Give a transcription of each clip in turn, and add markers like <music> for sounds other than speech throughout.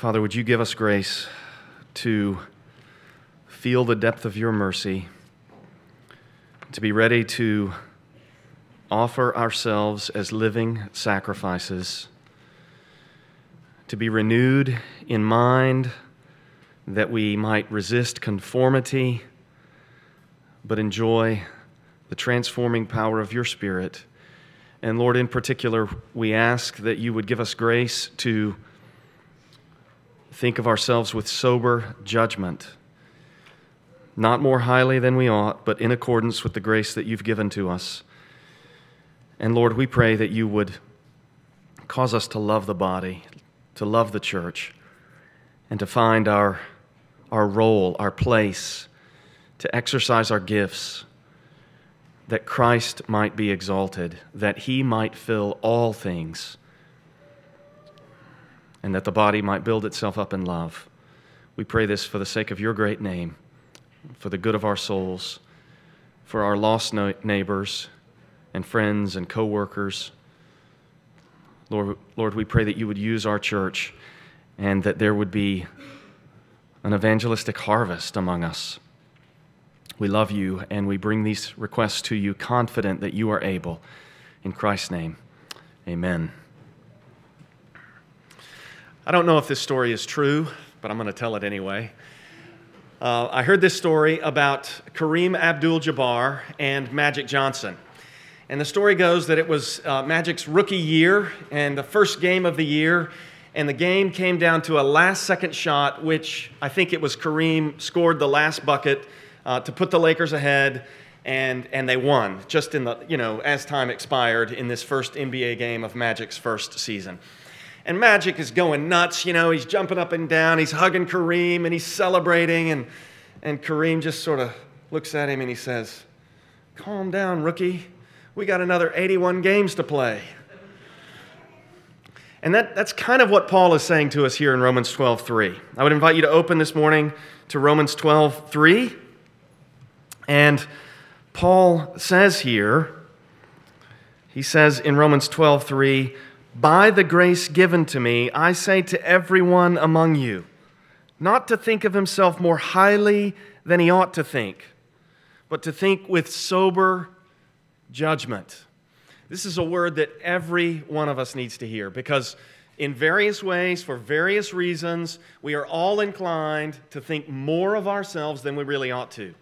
Father, would you give us grace to feel the depth of your mercy, to be ready to offer ourselves as living sacrifices, to be renewed in mind that we might resist conformity but enjoy the transforming power of your Spirit. And Lord, in particular, we ask that you would give us grace to think of ourselves with sober judgment, not more highly than we ought, but in accordance with the grace that you've given to us. And Lord, we pray that you would cause us to love the body, to love the church, and to find our, our role, our place, to exercise our gifts, that Christ might be exalted, that he might fill all things, and that the body might build itself up in love. We pray this for the sake of your great name, for the good of our souls, for our lost neighbors and friends and co workers. Lord, Lord, we pray that you would use our church and that there would be an evangelistic harvest among us. We love you and we bring these requests to you, confident that you are able. In Christ's name, amen. I don't know if this story is true, but I'm going to tell it anyway. Uh, I heard this story about Kareem Abdul Jabbar and Magic Johnson. And the story goes that it was uh, Magic's rookie year and the first game of the year. And the game came down to a last second shot, which I think it was Kareem scored the last bucket uh, to put the Lakers ahead. And, and they won just in the, you know, as time expired in this first NBA game of Magic's first season. And Magic is going nuts, you know, he's jumping up and down, he's hugging Kareem and he's celebrating. And, and Kareem just sort of looks at him and he says, Calm down, rookie we got another 81 games to play. And that, that's kind of what Paul is saying to us here in Romans 12 3. I would invite you to open this morning to Romans 12 3. And Paul says here, he says in Romans 12 3, By the grace given to me, I say to everyone among you, not to think of himself more highly than he ought to think, but to think with sober judgment. This is a word that every one of us needs to hear because, in various ways, for various reasons, we are all inclined to think more of ourselves than we really ought to.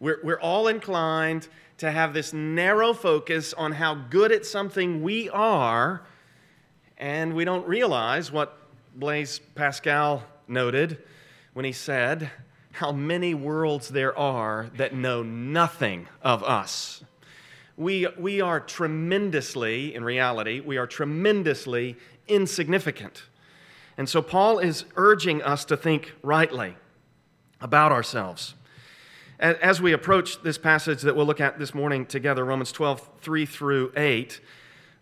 We're, we're all inclined to have this narrow focus on how good at something we are, and we don't realize what Blaise Pascal noted when he said, How many worlds there are that know nothing of us we, we are tremendously, in reality, we are tremendously insignificant. And so Paul is urging us to think rightly about ourselves. As we approach this passage that we'll look at this morning together, Romans 12, 3 through 8,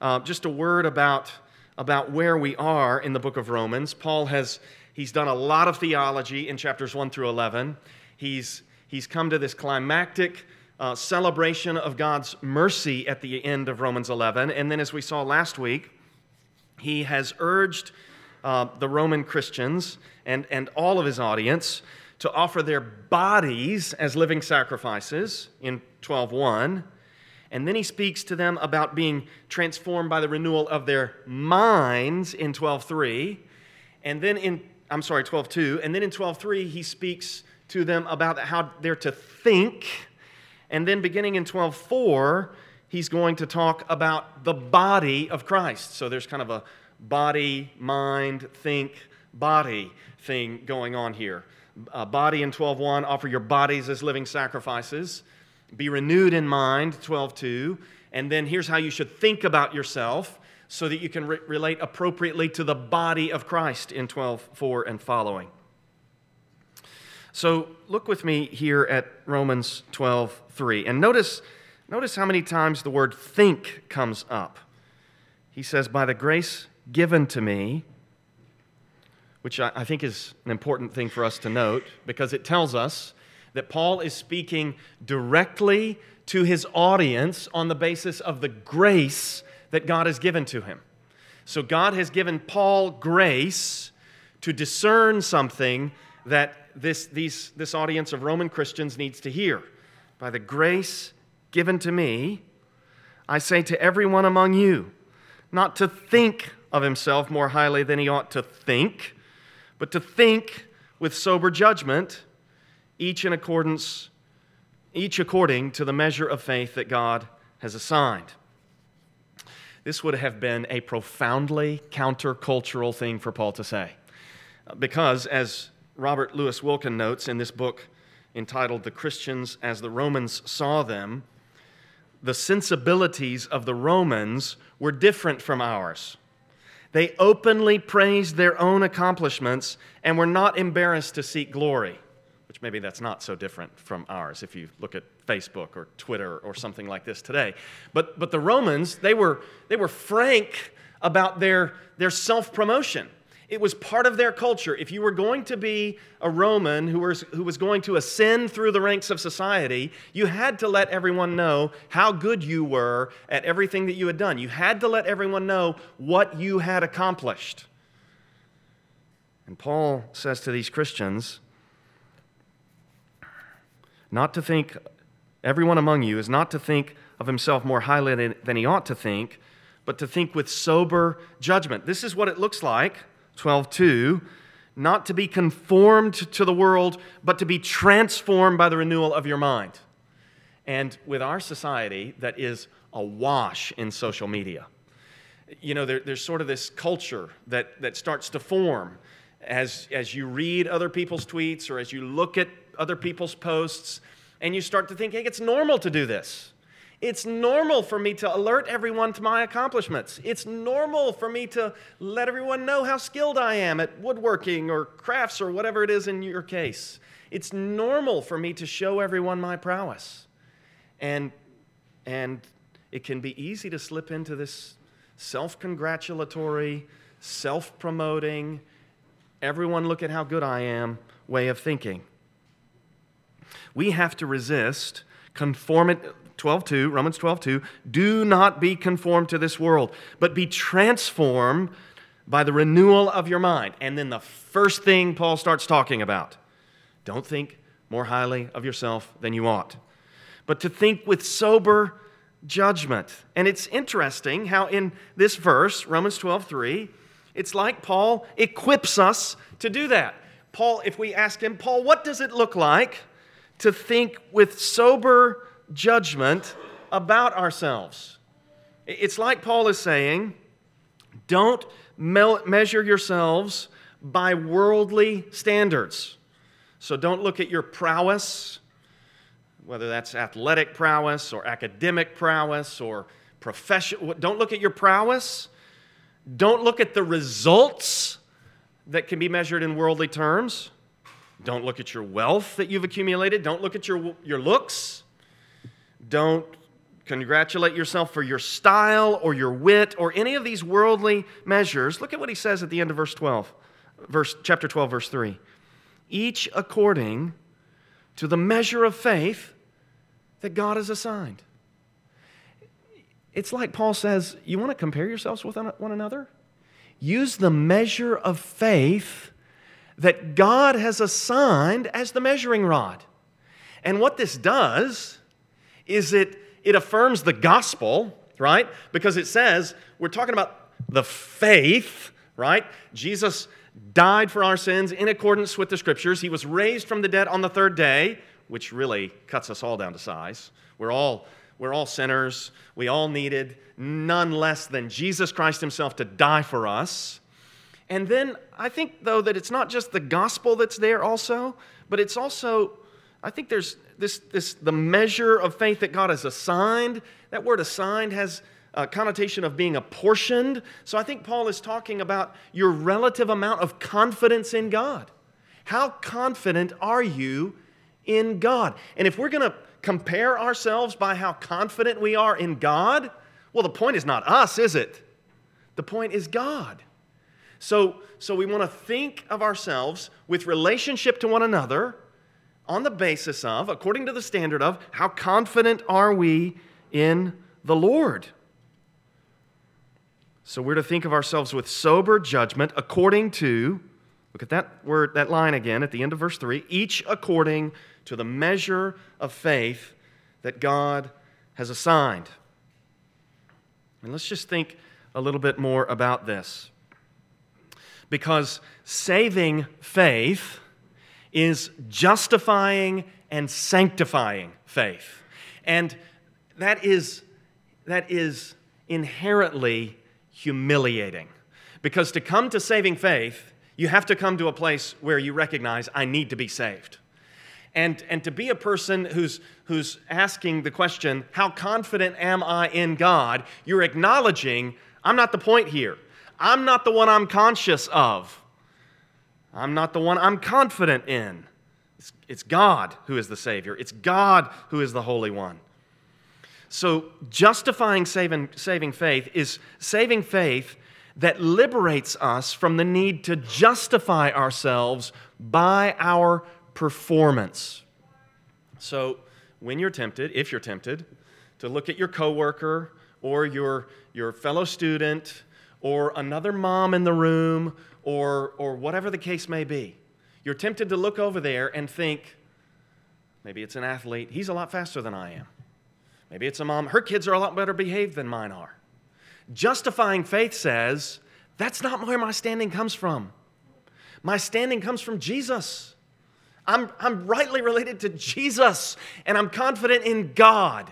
uh, just a word about, about where we are in the book of Romans. Paul has he's done a lot of theology in chapters 1 through 11. He's, he's come to this climactic uh, celebration of God's mercy at the end of Romans 11. And then, as we saw last week, he has urged uh, the Roman Christians and, and all of his audience to offer their bodies as living sacrifices in 12.1. And then he speaks to them about being transformed by the renewal of their minds in 12.3. And then in, I'm sorry, 12.2. And then in 12.3, he speaks to them about how they're to think and then beginning in 12:4, he's going to talk about the body of Christ. So there's kind of a body, mind, think, body thing going on here. Body in 12:1, offer your bodies as living sacrifices. Be renewed in mind, 12:2. And then here's how you should think about yourself so that you can re- relate appropriately to the body of Christ in 12:4 and following. So look with me here at Romans 12, 3. And notice, notice how many times the word think comes up. He says, By the grace given to me, which I think is an important thing for us to note because it tells us that Paul is speaking directly to his audience on the basis of the grace that God has given to him. So God has given Paul grace to discern something that this, these, this audience of Roman Christians needs to hear. By the grace given to me, I say to everyone among you, not to think of himself more highly than he ought to think, but to think with sober judgment, each in accordance, each according to the measure of faith that God has assigned. This would have been a profoundly countercultural thing for Paul to say. Because, as Robert Louis Wilken notes in this book entitled The Christians as the Romans Saw Them, the sensibilities of the Romans were different from ours. They openly praised their own accomplishments and were not embarrassed to seek glory, which maybe that's not so different from ours if you look at Facebook or Twitter or something like this today. But, but the Romans, they were, they were frank about their, their self promotion. It was part of their culture. If you were going to be a Roman who was, who was going to ascend through the ranks of society, you had to let everyone know how good you were at everything that you had done. You had to let everyone know what you had accomplished. And Paul says to these Christians, not to think, everyone among you is not to think of himself more highly than he ought to think, but to think with sober judgment. This is what it looks like 12:2, not to be conformed to the world, but to be transformed by the renewal of your mind. And with our society that is awash in social media, you know, there, there's sort of this culture that, that starts to form as, as you read other people's tweets or as you look at other people's posts, and you start to think, hey, it's normal to do this. It's normal for me to alert everyone to my accomplishments. It's normal for me to let everyone know how skilled I am at woodworking or crafts or whatever it is in your case. It's normal for me to show everyone my prowess. And, and it can be easy to slip into this self congratulatory, self promoting, everyone look at how good I am way of thinking. We have to resist conformity 12:2, Romans 12:2, do not be conformed to this world, but be transformed by the renewal of your mind. And then the first thing Paul starts talking about, don't think more highly of yourself than you ought, but to think with sober judgment. And it's interesting how in this verse, Romans 12:3, it's like Paul equips us to do that. Paul, if we ask him, Paul, what does it look like to think with sober judgment about ourselves. It's like Paul is saying don't measure yourselves by worldly standards. So don't look at your prowess, whether that's athletic prowess or academic prowess or profession. Don't look at your prowess. Don't look at the results that can be measured in worldly terms. Don't look at your wealth that you've accumulated. Don't look at your, your looks. Don't congratulate yourself for your style or your wit or any of these worldly measures. Look at what he says at the end of verse 12, verse, chapter 12, verse 3. Each according to the measure of faith that God has assigned. It's like Paul says, you want to compare yourselves with one another? Use the measure of faith that God has assigned as the measuring rod. And what this does is it, it affirms the gospel, right? Because it says, we're talking about the faith, right? Jesus died for our sins in accordance with the scriptures. He was raised from the dead on the third day, which really cuts us all down to size. We're all, we're all sinners. We all needed none less than Jesus Christ Himself to die for us. And then I think, though, that it's not just the gospel that's there also, but it's also, I think there's this, this, the measure of faith that God has assigned. That word assigned has a connotation of being apportioned. So I think Paul is talking about your relative amount of confidence in God. How confident are you in God? And if we're going to compare ourselves by how confident we are in God, well, the point is not us, is it? The point is God. So, so we want to think of ourselves with relationship to one another on the basis of, according to the standard of, how confident are we in the Lord? So we're to think of ourselves with sober judgment according to Look at that word, that line again at the end of verse 3 each according to the measure of faith that God has assigned. And let's just think a little bit more about this. Because saving faith is justifying and sanctifying faith. And that is, that is inherently humiliating. Because to come to saving faith, you have to come to a place where you recognize, I need to be saved. And, and to be a person who's, who's asking the question, How confident am I in God? You're acknowledging, I'm not the point here. I'm not the one I'm conscious of. I'm not the one I'm confident in. It's, it's God who is the Savior, it's God who is the Holy One. So, justifying saving, saving faith is saving faith that liberates us from the need to justify ourselves by our performance. So, when you're tempted, if you're tempted, to look at your coworker or your, your fellow student or another mom in the room or, or whatever the case may be, you're tempted to look over there and think, maybe it's an athlete, he's a lot faster than I am. Maybe it's a mom, her kids are a lot better behaved than mine are. Justifying faith says, that's not where my standing comes from. My standing comes from Jesus. I'm, I'm rightly related to Jesus, and I'm confident in God.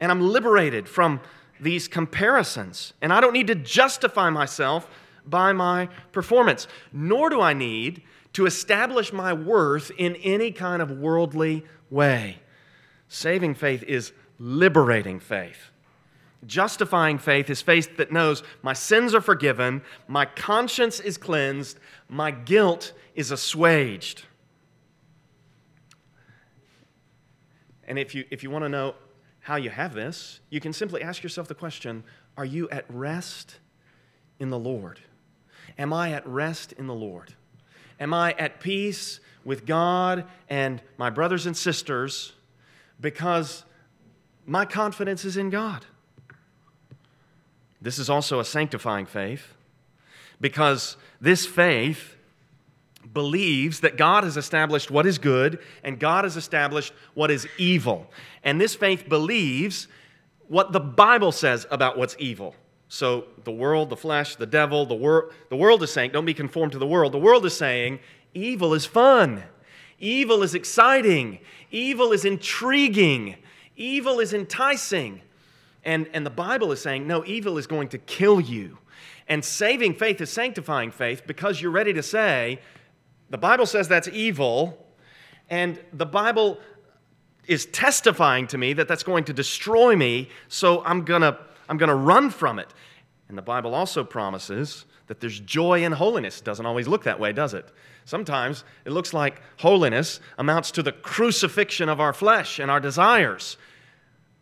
And I'm liberated from these comparisons. And I don't need to justify myself by my performance, nor do I need to establish my worth in any kind of worldly way. Saving faith is liberating faith. Justifying faith is faith that knows my sins are forgiven, my conscience is cleansed, my guilt is assuaged. And if you, if you want to know how you have this, you can simply ask yourself the question Are you at rest in the Lord? Am I at rest in the Lord? Am I at peace with God and my brothers and sisters because my confidence is in God? This is also a sanctifying faith because this faith believes that God has established what is good and God has established what is evil. And this faith believes what the Bible says about what's evil. So the world, the flesh, the devil, the, wor- the world is saying, don't be conformed to the world. The world is saying, evil is fun. Evil is exciting. Evil is intriguing. Evil is enticing. And, and the Bible is saying, no, evil is going to kill you. And saving faith is sanctifying faith because you're ready to say, the Bible says that's evil, and the Bible is testifying to me that that's going to destroy me, so I'm going to I'm going to run from it. And the Bible also promises that there's joy in holiness. It doesn't always look that way, does it? Sometimes it looks like holiness amounts to the crucifixion of our flesh and our desires.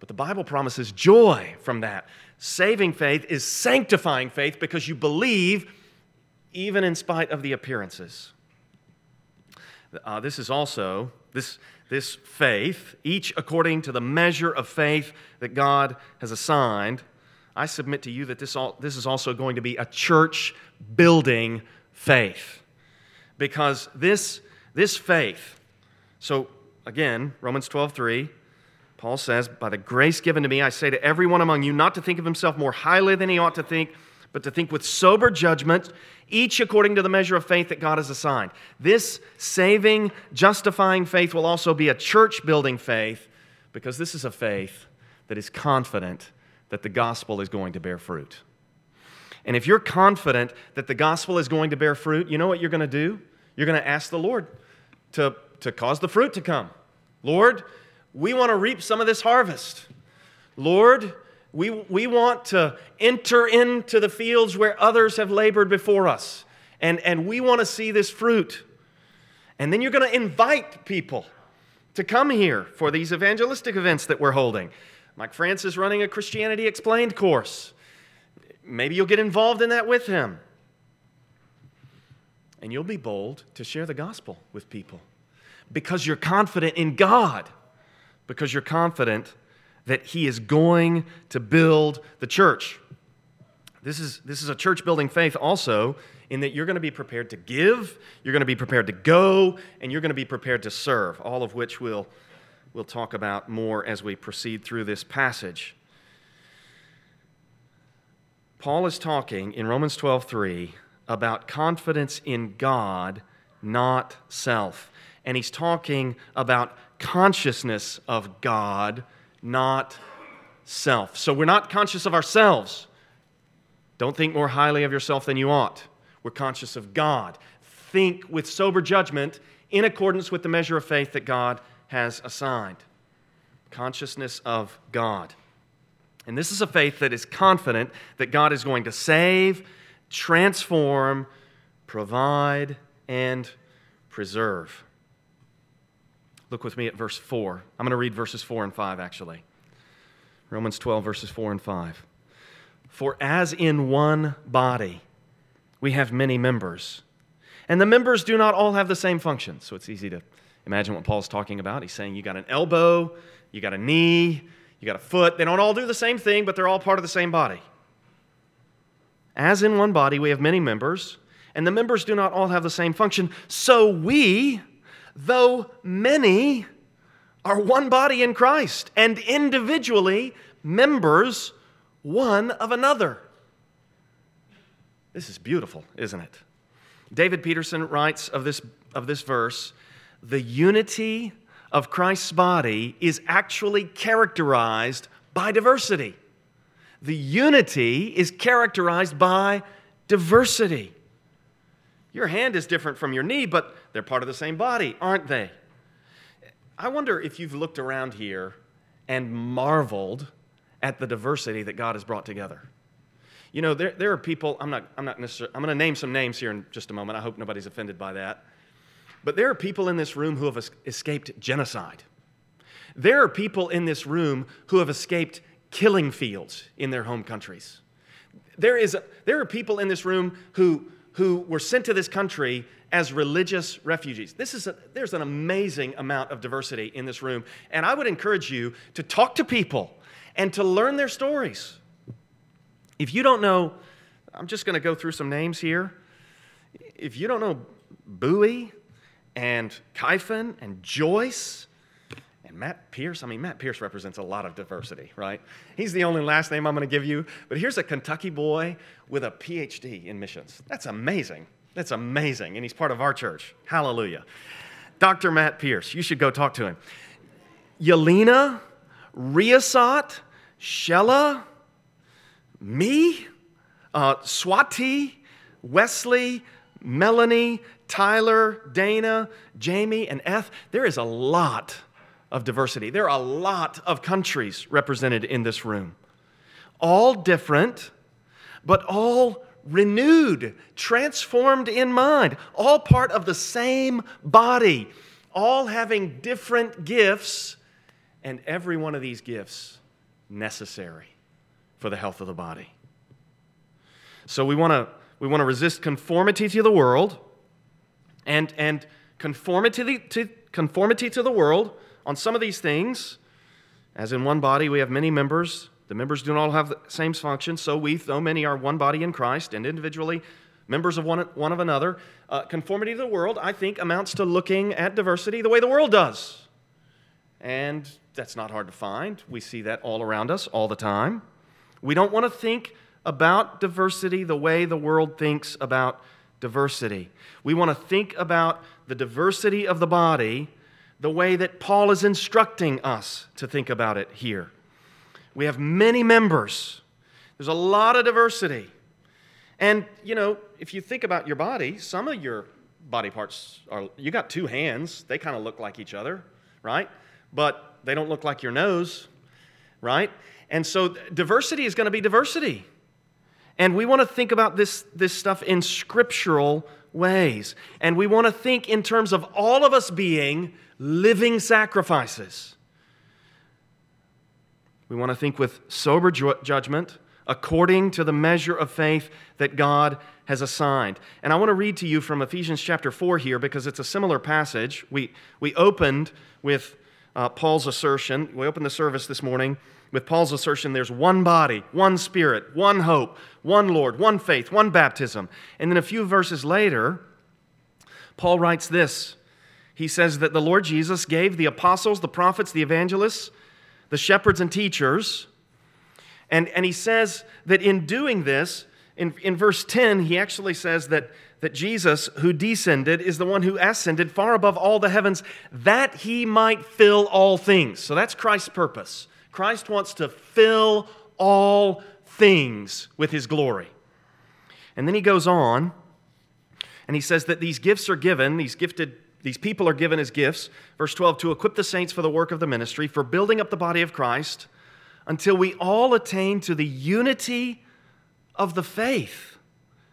But the Bible promises joy from that. Saving faith is sanctifying faith because you believe even in spite of the appearances. Uh, this is also, this, this faith, each according to the measure of faith that God has assigned, I submit to you that this, all, this is also going to be a church building faith. Because this, this faith, so again, Romans 12 3, Paul says, By the grace given to me, I say to everyone among you not to think of himself more highly than he ought to think, but to think with sober judgment, each according to the measure of faith that God has assigned. This saving, justifying faith will also be a church building faith because this is a faith that is confident that the gospel is going to bear fruit. And if you're confident that the gospel is going to bear fruit, you know what you're going to do? You're going to ask the Lord to, to cause the fruit to come. Lord, we want to reap some of this harvest. Lord, we, we want to enter into the fields where others have labored before us, and, and we want to see this fruit. And then you're going to invite people to come here for these evangelistic events that we're holding. Mike France is running a Christianity Explained course. Maybe you'll get involved in that with him. And you'll be bold to share the gospel with people because you're confident in God, because you're confident that He is going to build the church. This is, this is a church building faith also, in that you're going to be prepared to give, you're going to be prepared to go, and you're going to be prepared to serve, all of which we'll, we'll talk about more as we proceed through this passage. Paul is talking in Romans 12:3 about confidence in God, not self. And he's talking about consciousness of God, not self. So we're not conscious of ourselves. Don't think more highly of yourself than you ought. We're conscious of God. Think with sober judgment in accordance with the measure of faith that God has assigned. Consciousness of God. And this is a faith that is confident that God is going to save, transform, provide, and preserve. Look with me at verse 4. I'm going to read verses 4 and 5 actually. Romans 12, verses 4 and 5. For as in one body we have many members, and the members do not all have the same function. So it's easy to imagine what Paul's talking about. He's saying you got an elbow, you got a knee, you got a foot. They don't all do the same thing, but they're all part of the same body. As in one body, we have many members, and the members do not all have the same function. So we, though many, are one body in Christ, and individually members one of another. This is beautiful, isn't it? David Peterson writes of this, of this verse the unity of Christ's body is actually characterized by diversity. The unity is characterized by diversity. Your hand is different from your knee, but they're part of the same body, aren't they? I wonder if you've looked around here and marveled at the diversity that God has brought together. You know, there, there are people, I'm not, I'm not necessarily, I'm going to name some names here in just a moment. I hope nobody's offended by that. But there are people in this room who have escaped genocide. There are people in this room who have escaped killing fields in their home countries. There, is a, there are people in this room who, who were sent to this country as religious refugees. This is a, there's an amazing amount of diversity in this room. And I would encourage you to talk to people and to learn their stories. If you don't know, I'm just going to go through some names here. If you don't know Bowie and Kyphon and Joyce Matt Pierce, I mean, Matt Pierce represents a lot of diversity, right? He's the only last name I'm going to give you, but here's a Kentucky boy with a PhD in missions. That's amazing. That's amazing. And he's part of our church. Hallelujah. Dr. Matt Pierce, you should go talk to him. Yelena, Riasat, Shella, me, uh, Swati, Wesley, Melanie, Tyler, Dana, Jamie, and Eth. There is a lot of diversity. There are a lot of countries represented in this room. All different, but all renewed, transformed in mind, all part of the same body, all having different gifts, and every one of these gifts necessary for the health of the body. So we want to we want to resist conformity to the world and, and conformity, to, conformity to the world on some of these things. As in one body, we have many members. The members do not all have the same function. So we, though many, are one body in Christ and individually members of one, one of another. Uh, conformity to the world, I think, amounts to looking at diversity the way the world does. And that's not hard to find. We see that all around us all the time. We don't want to think about diversity the way the world thinks about diversity. We want to think about the diversity of the body the way that Paul is instructing us to think about it here. We have many members, there's a lot of diversity. And, you know, if you think about your body, some of your body parts are, you got two hands, they kind of look like each other, right? But they don't look like your nose, right? And so diversity is going to be diversity. And we want to think about this, this stuff in scriptural ways. And we want to think in terms of all of us being living sacrifices. We want to think with sober ju- judgment according to the measure of faith that God has assigned. And I want to read to you from Ephesians chapter 4 here because it's a similar passage. We, we opened with uh, Paul's assertion. We opened the service this morning with Paul's assertion there's one body, one spirit, one hope, one Lord, one faith, one baptism. And then a few verses later, Paul writes this. He says that the Lord Jesus gave the apostles, the prophets, the evangelists, the shepherds, and teachers. And, and he says that in doing this, in, in verse 10, he actually says that, that Jesus, who descended, is the one who ascended far above all the heavens, that he might fill all things. So that's Christ's purpose. Christ wants to fill all things with his glory. And then he goes on and he says that these gifts are given, these gifted these people are given as gifts, verse 12, to equip the saints for the work of the ministry, for building up the body of Christ, until we all attain to the unity of the faith.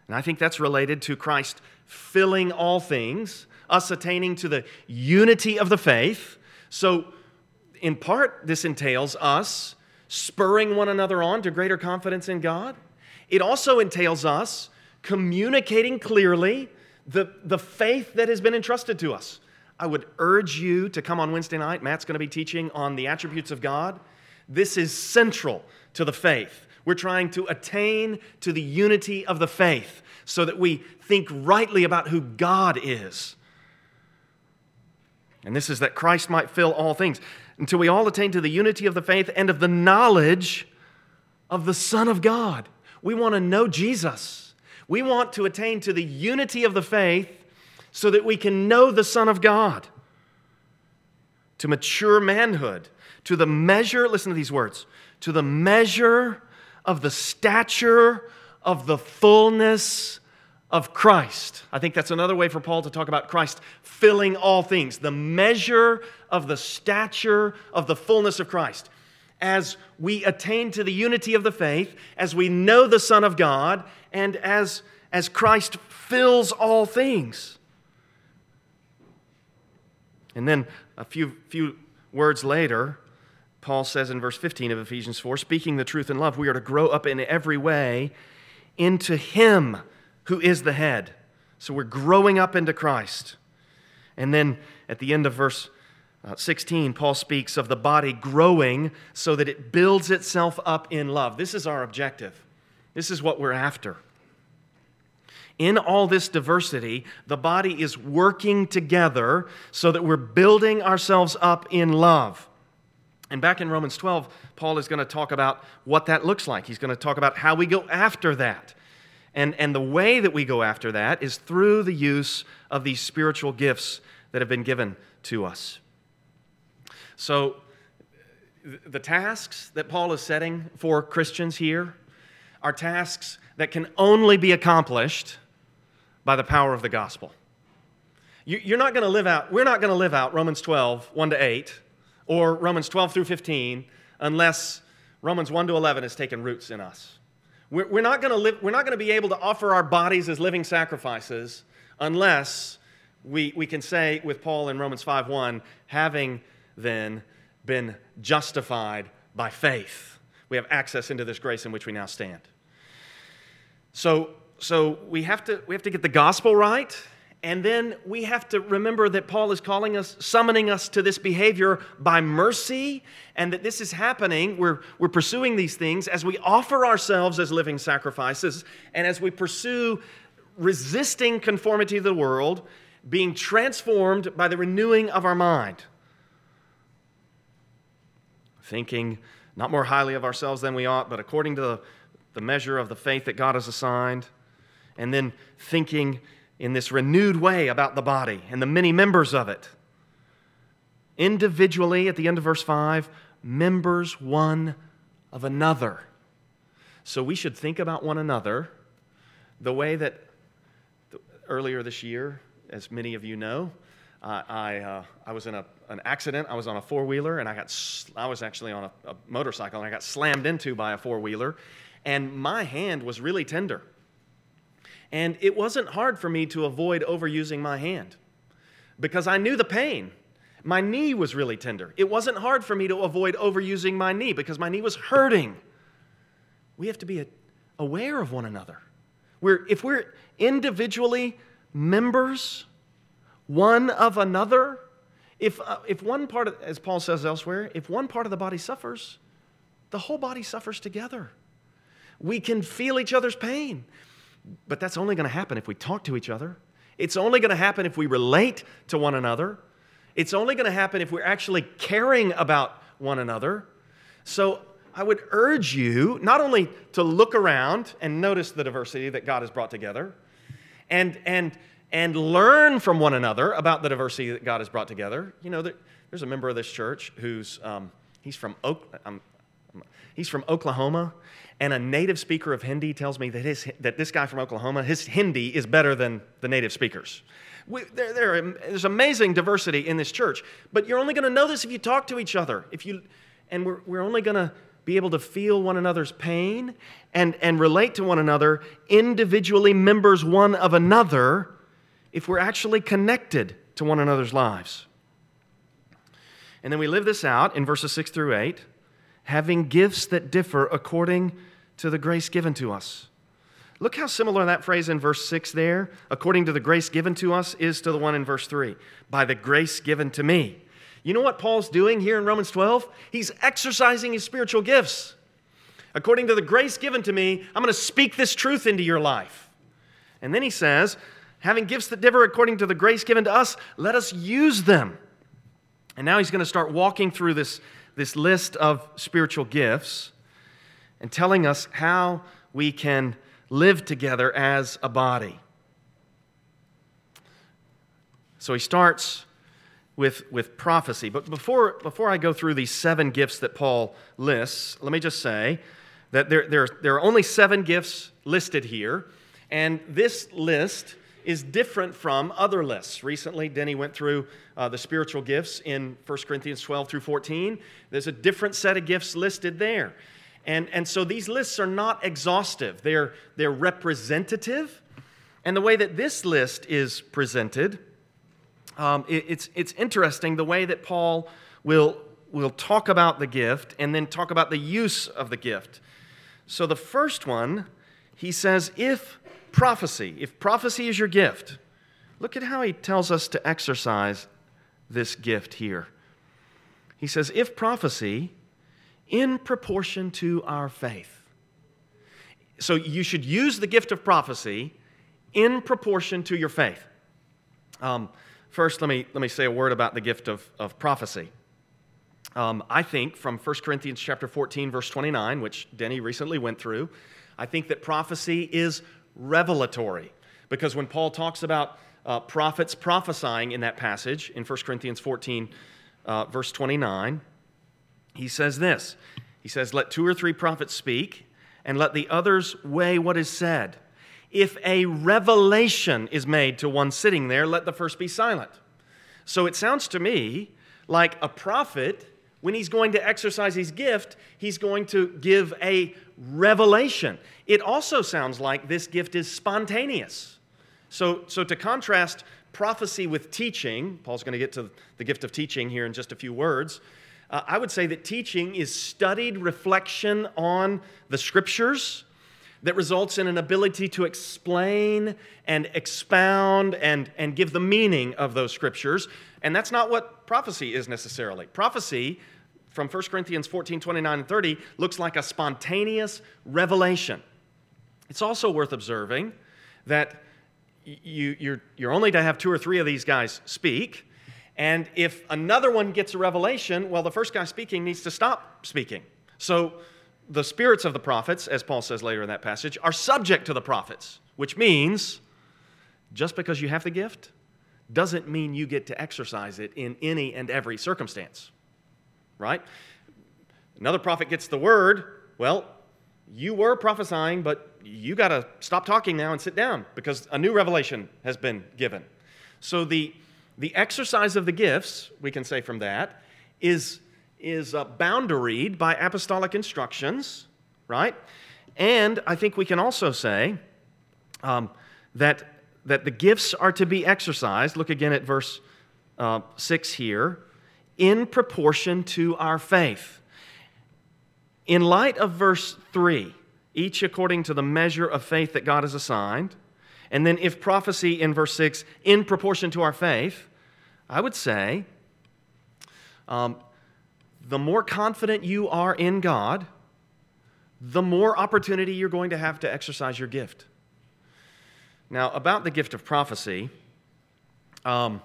And I think that's related to Christ filling all things, us attaining to the unity of the faith. So, in part, this entails us spurring one another on to greater confidence in God. It also entails us communicating clearly the, the faith that has been entrusted to us. I would urge you to come on Wednesday night. Matt's going to be teaching on the attributes of God. This is central to the faith. We're trying to attain to the unity of the faith so that we think rightly about who God is. And this is that Christ might fill all things until we all attain to the unity of the faith and of the knowledge of the Son of God. We want to know Jesus. We want to attain to the unity of the faith so that we can know the Son of God. To mature manhood, to the measure, listen to these words, to the measure of the stature of the fullness of Christ. I think that's another way for Paul to talk about Christ filling all things, the measure of the stature of the fullness of Christ. As we attain to the unity of the faith, as we know the Son of God, and as, as Christ fills all things. And then a few, few words later, Paul says in verse 15 of Ephesians 4 speaking the truth in love, we are to grow up in every way into Him who is the head. So we're growing up into Christ. And then at the end of verse uh, 16, Paul speaks of the body growing so that it builds itself up in love. This is our objective, this is what we're after. In all this diversity, the body is working together so that we're building ourselves up in love. And back in Romans 12, Paul is going to talk about what that looks like. He's going to talk about how we go after that. And, and the way that we go after that is through the use of these spiritual gifts that have been given to us. So, the tasks that Paul is setting for Christians here are tasks that can only be accomplished by the power of the gospel. You're not going to live out, we're not going to live out Romans 12, 1 to 8, or Romans 12 through 15, unless Romans 1 to 11 has taken roots in us. We're not going to live, we're not going to be able to offer our bodies as living sacrifices unless we, we can say with Paul in Romans 5 1, having then been justified by faith. We have access into this grace in which we now stand. So, so we, have to, we have to get the gospel right and then we have to remember that Paul is calling us, summoning us to this behavior by mercy, and that this is happening. We're, we're pursuing these things as we offer ourselves as living sacrifices, and as we pursue resisting conformity to the world, being transformed by the renewing of our mind. Thinking not more highly of ourselves than we ought, but according to the, the measure of the faith that God has assigned. And then thinking in this renewed way about the body and the many members of it. Individually, at the end of verse 5, members one of another. So we should think about one another the way that earlier this year, as many of you know, uh, I, uh, I was in a, an accident. I was on a four wheeler, and I got I was actually on a, a motorcycle, and I got slammed into by a four wheeler, and my hand was really tender. And it wasn't hard for me to avoid overusing my hand because I knew the pain. My knee was really tender. It wasn't hard for me to avoid overusing my knee because my knee was hurting. We have to be aware of one another. We're, if we're individually members one of another, if, uh, if one part, of, as Paul says elsewhere, if one part of the body suffers, the whole body suffers together. We can feel each other's pain, but that's only going to happen if we talk to each other. It's only going to happen if we relate to one another. It's only going to happen if we're actually caring about one another. So I would urge you not only to look around and notice the diversity that God has brought together and, and, and learn from one another about the diversity that God has brought together. You know, there's a member of this church who's, um, he's, from Oak, um, he's from Oklahoma, and a native speaker of Hindi tells me that, his, that this guy from Oklahoma, his Hindi is better than the native speakers. We, there, there, there's amazing diversity in this church, but you're only going to know this if you talk to each other. If you, and we're, we're only going to be able to feel one another's pain and, and relate to one another, individually members one of another, if we're actually connected to one another's lives. And then we live this out in verses 6 through 8, having gifts that differ according to the grace given to us. Look how similar that phrase in verse 6 there, according to the grace given to us, is to the one in verse 3. By the grace given to me. You know what Paul's doing here in Romans 12? He's exercising his spiritual gifts. According to the grace given to me, I'm going to speak this truth into your life. And then he says, having gifts that differ according to the grace given to us, let us use them. And now he's going to start walking through this, this list of spiritual gifts and telling us how we can live together as a body. So he starts with, with prophecy. But before, before I go through these seven gifts that Paul lists, let me just say that there, there, there are only seven gifts listed here, and this list is different from other lists. Recently, Denny went through uh, the spiritual gifts in 1 Corinthians 12 through 14. There's a different set of gifts listed there. And, and so these lists are not exhaustive, they're, they're representative. And the way that this list is presented um, it, it's, it's interesting the way that Paul will, will talk about the gift and then talk about the use of the gift. So the first one, he says, if prophecy, if prophecy is your gift, look at how he tells us to exercise this gift here. He says, if prophecy, in proportion to our faith. So you should use the gift of prophecy in proportion to your faith. Um, First, let me, let me say a word about the gift of, of prophecy. Um, I think from 1 Corinthians chapter 14, verse 29, which Denny recently went through, I think that prophecy is revelatory. Because when Paul talks about uh, prophets prophesying in that passage in 1 Corinthians 14, uh, verse 29, he says this He says, Let two or three prophets speak, and let the others weigh what is said. If a revelation is made to one sitting there, let the first be silent. So it sounds to me like a prophet, when he's going to exercise his gift, he's going to give a revelation. It also sounds like this gift is spontaneous. So, so to contrast prophecy with teaching, Paul's going to get to the gift of teaching here in just a few words. Uh, I would say that teaching is studied reflection on the scriptures that results in an ability to explain and expound and, and give the meaning of those scriptures. And that's not what prophecy is necessarily. Prophecy from 1 Corinthians 14, 29, and 30 looks like a spontaneous revelation. It's also worth observing that you, you're, you're only to have two or three of these guys speak. And if another one gets a revelation, well, the first guy speaking needs to stop speaking. So the spirits of the prophets, as Paul says later in that passage, are subject to the prophets, which means just because you have the gift doesn't mean you get to exercise it in any and every circumstance. Right? Another prophet gets the word, well, you were prophesying, but you got to stop talking now and sit down because a new revelation has been given. So the, the exercise of the gifts, we can say from that, is is uh, boundaried by apostolic instructions, right? And I think we can also say um, that, that the gifts are to be exercised. Look again at verse uh, 6 here in proportion to our faith. In light of verse 3, each according to the measure of faith that God has assigned, and then if prophecy in verse 6, in proportion to our faith, I would say um, the more confident you are in God, the more opportunity you're going to have to exercise your gift. Now, about the gift of prophecy, um,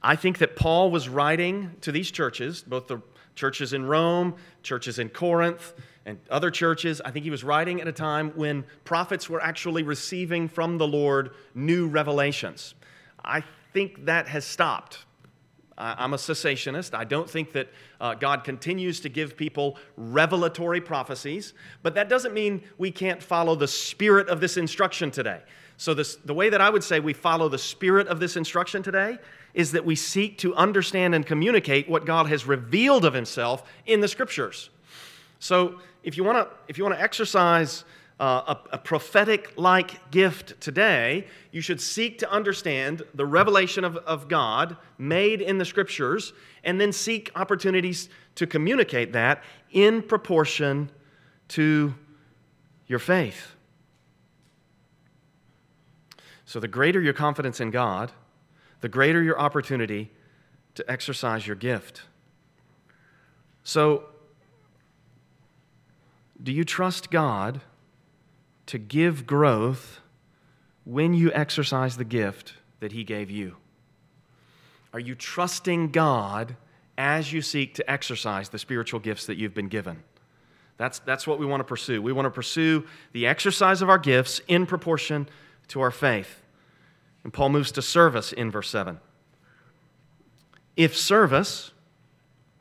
I think that Paul was writing to these churches, both the churches in Rome, churches in Corinth, and other churches. I think he was writing at a time when prophets were actually receiving from the Lord new revelations. I think that has stopped. I'm a cessationist. I don't think that uh, God continues to give people revelatory prophecies, but that doesn't mean we can't follow the spirit of this instruction today. So, this, the way that I would say we follow the spirit of this instruction today is that we seek to understand and communicate what God has revealed of Himself in the Scriptures. So, if you want to, if you want to exercise uh, a, a prophetic like gift today, you should seek to understand the revelation of, of God made in the Scriptures and then seek opportunities to communicate that in proportion to your faith. So, the greater your confidence in God, the greater your opportunity to exercise your gift. So, do you trust God to give growth when you exercise the gift that He gave you? Are you trusting God as you seek to exercise the spiritual gifts that you've been given? That's, that's what we want to pursue. We want to pursue the exercise of our gifts in proportion to our faith. And Paul moves to service in verse 7. If service,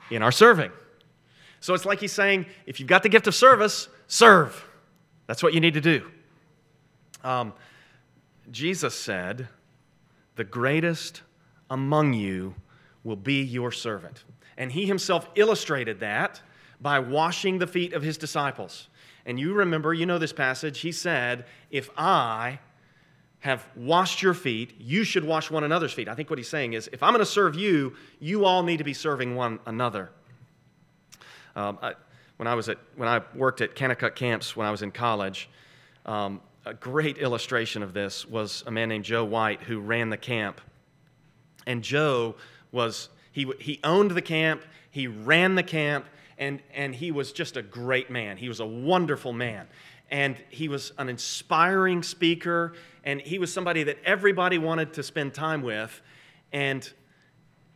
in our serving. So it's like he's saying, if you've got the gift of service, serve. That's what you need to do. Um, Jesus said, The greatest among you will be your servant. And he himself illustrated that by washing the feet of his disciples. And you remember, you know this passage, he said, If I have washed your feet, you should wash one another's feet. I think what he's saying is if I'm going to serve you, you all need to be serving one another. Um, I, when, I was at, when I worked at Kanakuk camps when I was in college, um, a great illustration of this was a man named Joe White who ran the camp. And Joe was, he, he owned the camp, he ran the camp, and, and he was just a great man. He was a wonderful man and he was an inspiring speaker, and he was somebody that everybody wanted to spend time with, and,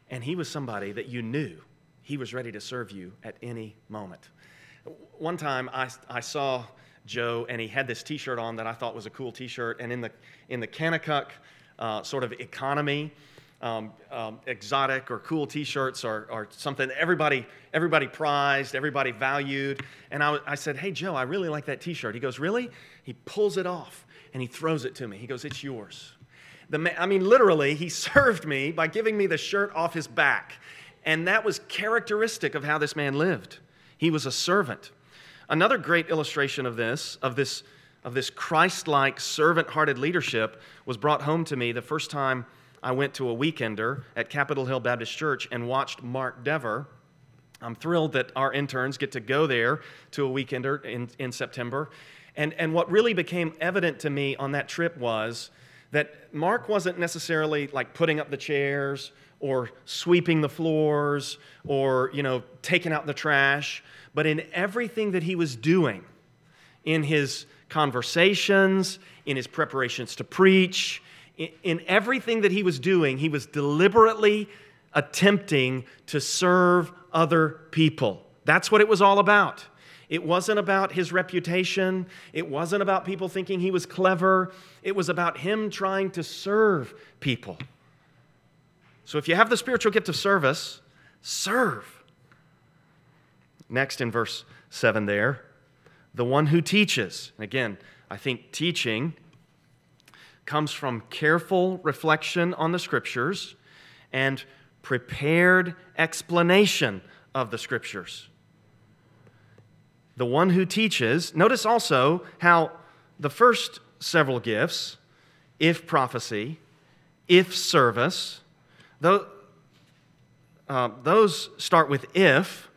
and he was somebody that you knew he was ready to serve you at any moment. One time I, I saw Joe, and he had this t shirt on that I thought was a cool t shirt, and in the, in the Kanakuk uh, sort of economy, um, um, exotic or cool T-shirts or, something everybody everybody prized, everybody valued. And I, I said, "Hey Joe, I really like that T-shirt." He goes, "Really?" He pulls it off and he throws it to me. He goes, "It's yours." The man, I mean, literally, he <laughs> served me by giving me the shirt off his back, and that was characteristic of how this man lived. He was a servant. Another great illustration of this, of this, of this Christ-like servant-hearted leadership, was brought home to me the first time I went to a weekender at Capitol Hill Baptist Church and watched Mark Dever. I'm thrilled that our interns get to go there to a weekender in, in September. And, and what really became evident to me on that trip was that Mark wasn't necessarily like putting up the chairs or sweeping the floors or, you know, taking out the trash, but in everything that he was doing, in his conversations, in his preparations to preach, in everything that he was doing, he was deliberately attempting to serve other people. That's what it was all about. It wasn't about his reputation. It wasn't about people thinking he was clever. It was about him trying to serve people. So if you have the spiritual gift of service, serve. Next in verse 7 there, the one who teaches. And Again, I think teaching comes from careful reflection on the scriptures and prepared explanation of the scriptures. The one who teaches, notice also how the first several gifts, if prophecy, if service, those, uh, those start with if,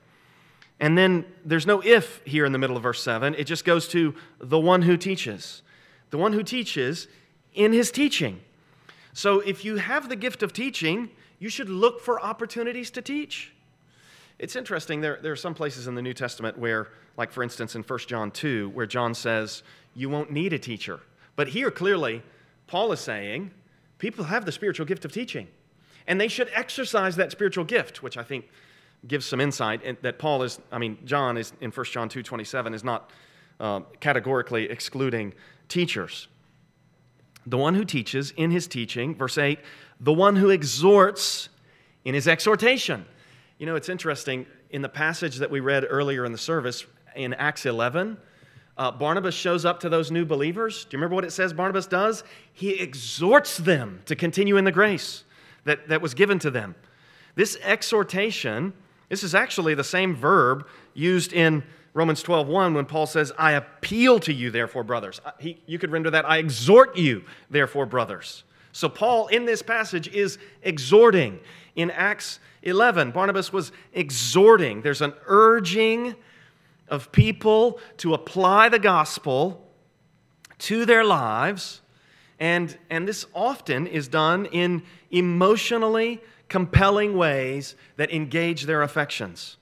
and then there's no if here in the middle of verse 7. It just goes to the one who teaches. The one who teaches in his teaching. So if you have the gift of teaching, you should look for opportunities to teach. It's interesting, there, there are some places in the New Testament where, like for instance in 1 John 2, where John says, You won't need a teacher. But here, clearly, Paul is saying, People have the spiritual gift of teaching, and they should exercise that spiritual gift, which I think gives some insight that Paul is, I mean, John is in 1 John 2 27 is not uh, categorically excluding teachers. The one who teaches in his teaching, verse 8, the one who exhorts in his exhortation. You know, it's interesting. In the passage that we read earlier in the service in Acts 11, uh, Barnabas shows up to those new believers. Do you remember what it says Barnabas does? He exhorts them to continue in the grace that, that was given to them. This exhortation, this is actually the same verb used in Romans 12:1 when Paul says, "I appeal to you therefore, brothers." Uh, he, you could render that, "I exhort you therefore, brothers." So Paul in this passage is exhorting. In Acts 11, Barnabas was exhorting. There's an urging of people to apply the gospel to their lives. And, and this often is done in emotionally compelling ways that engage their affections.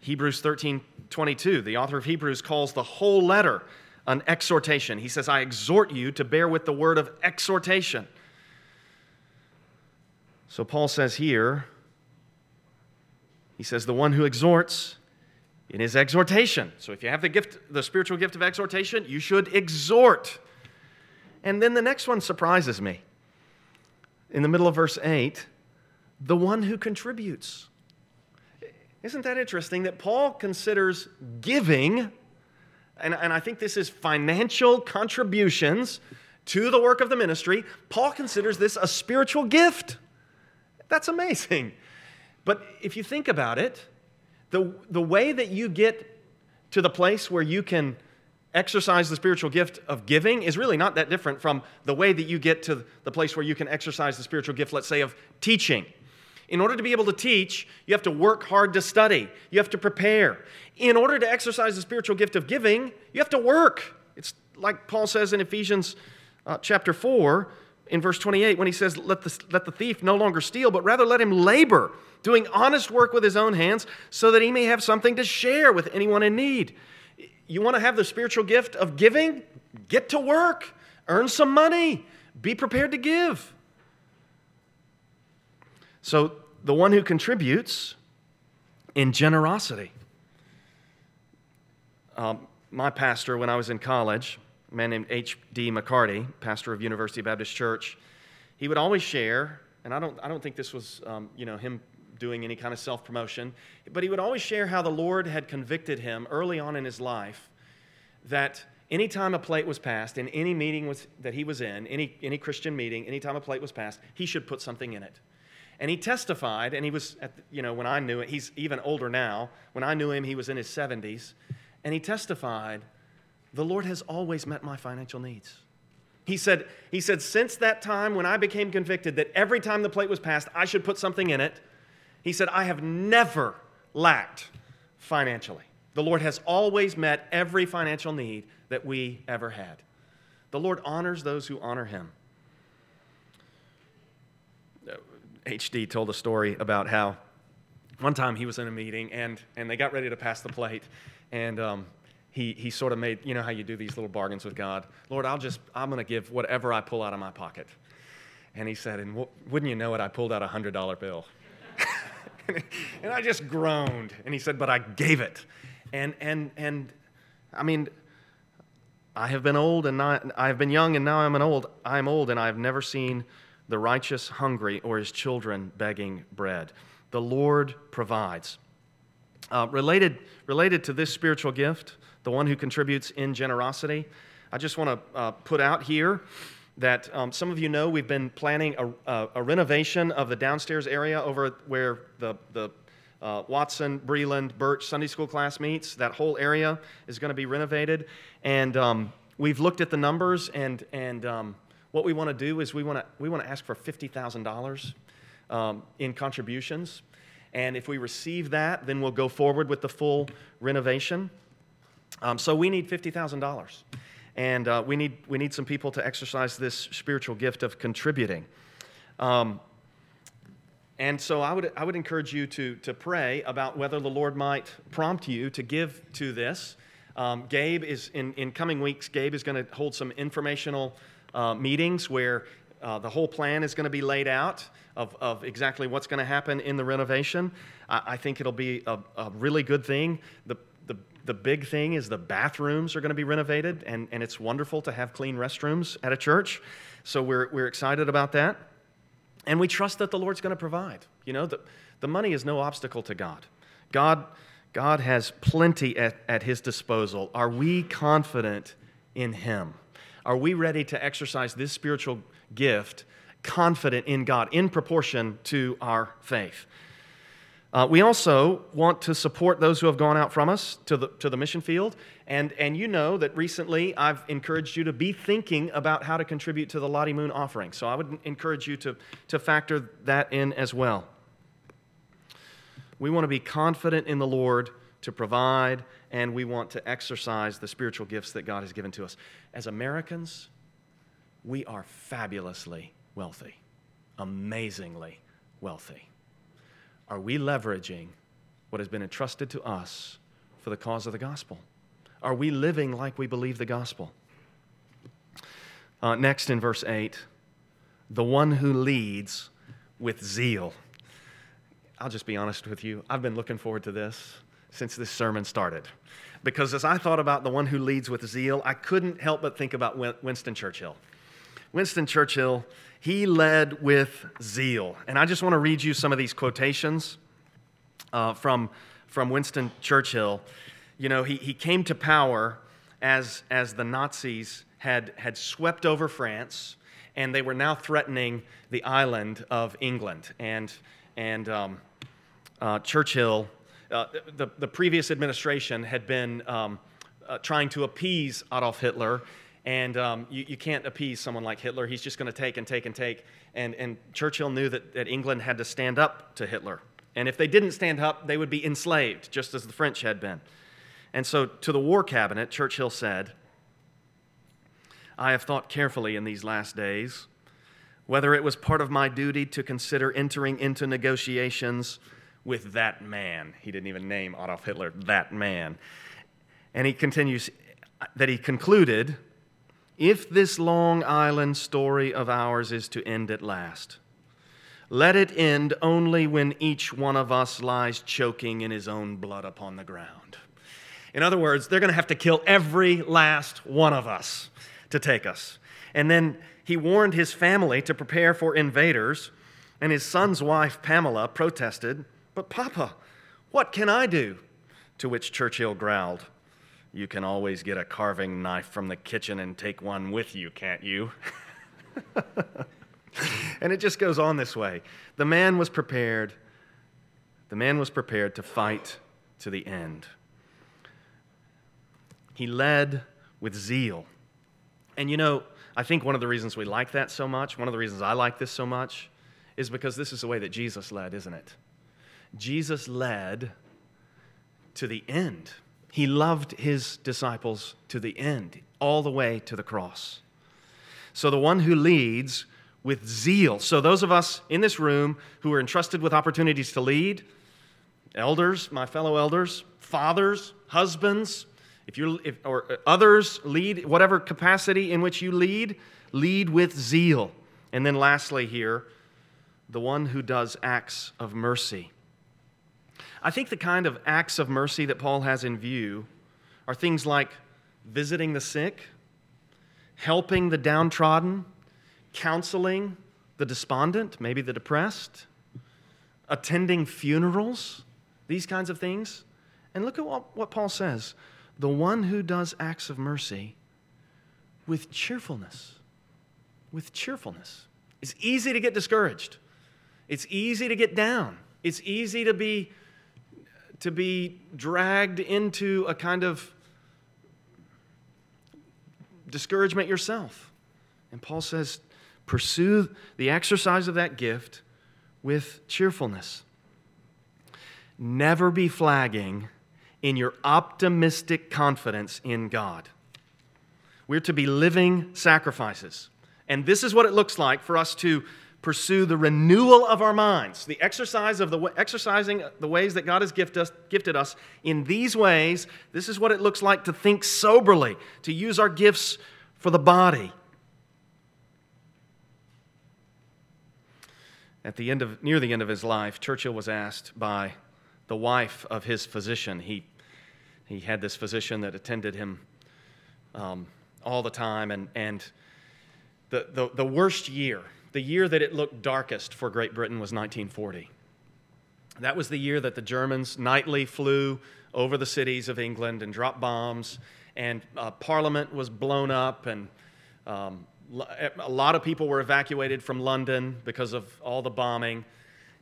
Hebrews 13 22, the author of Hebrews calls the whole letter an exhortation. He says, I exhort you to bear with the word of exhortation. So Paul says here, he says, the one who exhorts in his exhortation. So if you have the gift, the spiritual gift of exhortation, you should exhort. And then the next one surprises me. In the middle of verse 8, the one who contributes. Isn't that interesting that Paul considers giving, and, and I think this is financial contributions to the work of the ministry, Paul considers this a spiritual gift. That's amazing. But if you think about it, the, the way that you get to the place where you can exercise the spiritual gift of giving is really not that different from the way that you get to the place where you can exercise the spiritual gift, let's say, of teaching. In order to be able to teach, you have to work hard to study. You have to prepare. In order to exercise the spiritual gift of giving, you have to work. It's like Paul says in Ephesians uh, chapter 4, in verse 28, when he says, let the, let the thief no longer steal, but rather let him labor, doing honest work with his own hands, so that he may have something to share with anyone in need. You want to have the spiritual gift of giving? Get to work, earn some money, be prepared to give. So the one who contributes in generosity. Um, my pastor, when I was in college, a man named H.D. McCarty, pastor of University Baptist Church, he would always share, and I don't, I don't think this was um, you know, him doing any kind of self promotion, but he would always share how the Lord had convicted him early on in his life that anytime a plate was passed in any meeting was, that he was in, any, any Christian meeting, anytime a plate was passed, he should put something in it. And he testified, and he was, at you know, when I knew it, he's even older now. When I knew him, he was in his 70s. And he testified, the Lord has always met my financial needs. He said, he said, since that time when I became convicted that every time the plate was passed, I should put something in it, he said, I have never lacked financially. The Lord has always met every financial need that we ever had. The Lord honors those who honor him. HD told a story about how one time he was in a meeting and, and they got ready to pass the plate. And um, he, he sort of made, you know how you do these little bargains with God? Lord, I'll just, I'm going to give whatever I pull out of my pocket. And he said, and w- wouldn't you know it, I pulled out a $100 bill. <laughs> and I just groaned. And he said, but I gave it. And, and, and I mean, I have been old and not, I have been young and now I'm an old. I'm old and I've never seen the righteous hungry, or his children begging bread. The Lord provides. Uh, related, related to this spiritual gift, the one who contributes in generosity, I just want to uh, put out here that um, some of you know we've been planning a, a, a, renovation of the downstairs area over where the, the uh, Watson, Breland, Birch Sunday school class meets. That whole area is going to be renovated. And um, we've looked at the numbers, and, and um, what we want to do is we want to, we want to ask for $50,000 um, in contributions. And if we receive that, then we'll go forward with the full renovation. Um, so we need $50,000. And uh, we, need, we need some people to exercise this spiritual gift of contributing. Um, And so I would, I would encourage you to, to pray about whether the Lord might prompt you to give to this. Um, Gabe is, in, in coming weeks, Gabe is going to hold some informational uh, meetings where uh, the whole plan is going to be laid out of, of exactly what's going to happen in the renovation. I, I think it'll be a, a, really good thing. The, the, big thing is the bathrooms are going to be renovated, and, and it's wonderful to have clean restrooms at a church. So we're, we're excited about that. And we trust that the Lord's going to provide. You know, the, the money is no obstacle to God. God, God has plenty at, at His disposal. Are we confident in Him? Are we ready to exercise this spiritual gift confident in God in proportion to our faith? Uh, we also want to support those who have gone out from us to the, to the mission field. And, and you know that recently I've encouraged you to be thinking about how to contribute to the Lottie Moon offering. So I would encourage you to, to factor that in as well. We want to be confident in the Lord to provide, and we want to exercise the spiritual gifts that God has given to us. As Americans, we are fabulously wealthy, amazingly wealthy. Are we leveraging what has been entrusted to us for the cause of the gospel? Are we living like we believe the gospel? Uh, next in verse 8, the one who leads with zeal. I'll just be honest with you. I've been looking forward to this since this sermon started. Because as I thought about the one who leads with zeal, I couldn't help but think about Winston Churchill. Winston Churchill, he led with zeal. And I just want to read you some of these quotations uh, from, from Winston Churchill. You know, he, he came to power as, as the Nazis had, had swept over France and they were now threatening the island of England. And, and um, uh, Churchill, uh, the, the previous administration had been um, uh, trying to appease Adolf Hitler and um, you, you, can't appease someone like Hitler. He's just going to take and take and take. And, and Churchill knew that, that England had to stand up to Hitler. And if they didn't stand up, they would be enslaved, just as the French had been. And so to the war cabinet, Churchill said, I have thought carefully in these last days whether it was part of my duty to consider entering into negotiations with that man. He didn't even name Adolf Hitler, that man. And he continues that he concluded if this Long Island story of ours is to end at last, let it end only when each one of us lies choking in his own blood upon the ground. In other words, they're going to have to kill every last one of us to take us. And then he warned his family to prepare for invaders, and his son's wife, Pamela, protested, But, Papa, what can I do? To which Churchill growled, you can always get a carving knife from the kitchen and take one with you, can't you? <laughs> and it just goes on this way. The man was prepared. The man was prepared to fight to the end. He led with zeal. And you know, I think one of the reasons we like that so much, one of the reasons I like this so much, is because this is the way that Jesus led, isn't it? Jesus led to the end. He loved his disciples to the end, all the way to the cross. So the one who leads with zeal. So those of us in this room who are entrusted with opportunities to lead, elders, my fellow elders, fathers, husbands, if you if, or uh, others lead whatever capacity in which you lead, lead with zeal. And then lastly here, the one who does acts of mercy. I think the kind of acts of mercy that Paul has in view are things like visiting the sick, helping the downtrodden, counseling the despondent, maybe the depressed, attending funerals, these kinds of things. And look at what, what Paul says the one who does acts of mercy with cheerfulness. With cheerfulness. It's easy to get discouraged. It's easy to get down. It's easy to be to be dragged into a kind of discouragement yourself. And Paul says, pursue the exercise of that gift with cheerfulness. Never be flagging in your optimistic confidence in God. We're to be living sacrifices. And this is what it looks like for us to pursue the renewal of our minds, the exercise of the exercising the ways that God has gifted us, gifted us in these ways. This is what it looks like to think soberly, to use our gifts for the body. At the end of, near the end of his life, Churchill was asked by the wife of his physician. He, he had this physician that attended him um, all the time, and, and the, the, the worst year the year that it looked darkest for Great Britain was 1940. That was the year that the Germans nightly flew over the cities of England and dropped bombs, and uh, Parliament was blown up, and um, a lot of people were evacuated from London because of all the bombing.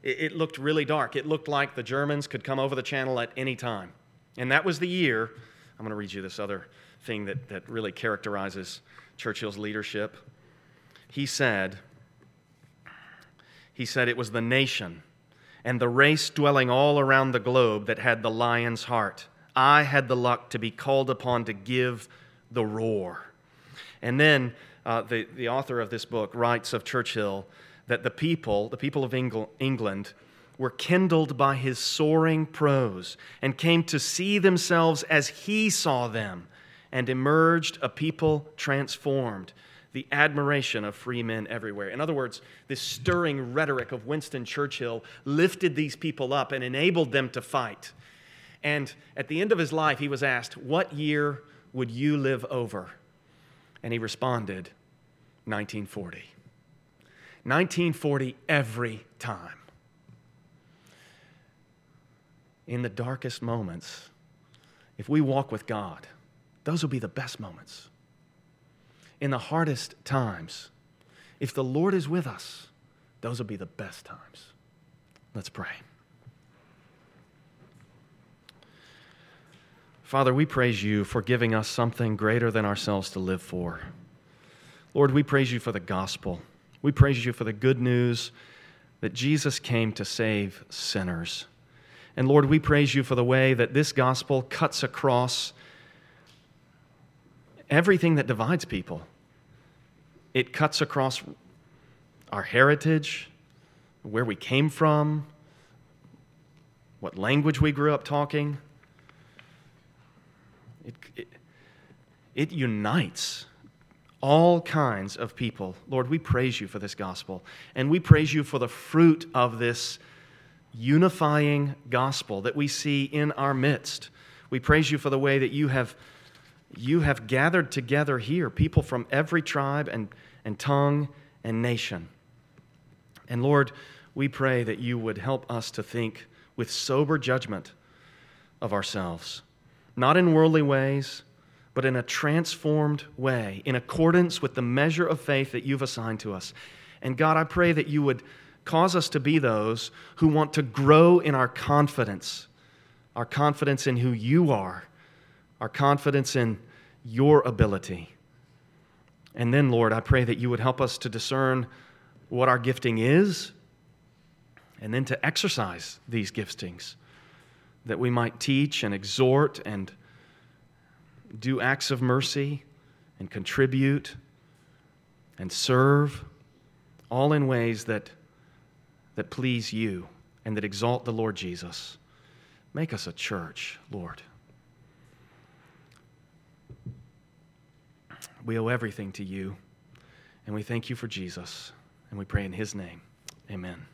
It, it looked really dark. It looked like the Germans could come over the channel at any time. And that was the year. I'm going to read you this other thing that, that really characterizes Churchill's leadership. He said, he said it was the nation and the race dwelling all around the globe that had the lion's heart. I had the luck to be called upon to give the roar. And then uh, the, the author of this book writes of Churchill that the people, the people of England, were kindled by his soaring prose and came to see themselves as he saw them and emerged a people transformed the admiration of free men everywhere. In other words, this stirring rhetoric of Winston Churchill lifted these people up and enabled them to fight. And at the end of his life, he was asked, What year would you live over? And he responded, 1940. 1940 every time. In the darkest moments, if we walk with God, those will be the best moments in the hardest times, if the Lord is with us, those will be the best times. Let's pray. Father, we praise you for giving us something greater than ourselves to live for. Lord, we praise you for the gospel. We praise you for the good news that Jesus came to save sinners. And Lord, we praise you for the way that this gospel cuts across everything that divides people. It cuts across our heritage, where we came from, what language we grew up talking. It, it, it, unites all kinds of people. Lord, we praise you for this gospel, and we praise you for the fruit of this unifying gospel that we see in our midst. We praise you for the way that you have you have gathered together here people from every tribe and, and tongue and nation. And Lord, we pray that you would help us to think with sober judgment of ourselves, not in worldly ways, but in a transformed way, in accordance with the measure of faith that you've assigned to us. And God, I pray that you would cause us to be those who want to grow in our confidence, our confidence in who you are our confidence in your ability. And then, Lord, I pray that you would help us to discern what our gifting is and then to exercise these giftings, that we might teach and exhort and do acts of mercy and contribute and serve, all in ways that, that please you and that exalt the Lord Jesus. Make us a church, Lord. We owe everything to you. And we thank you for Jesus. And we pray in his name. Amen.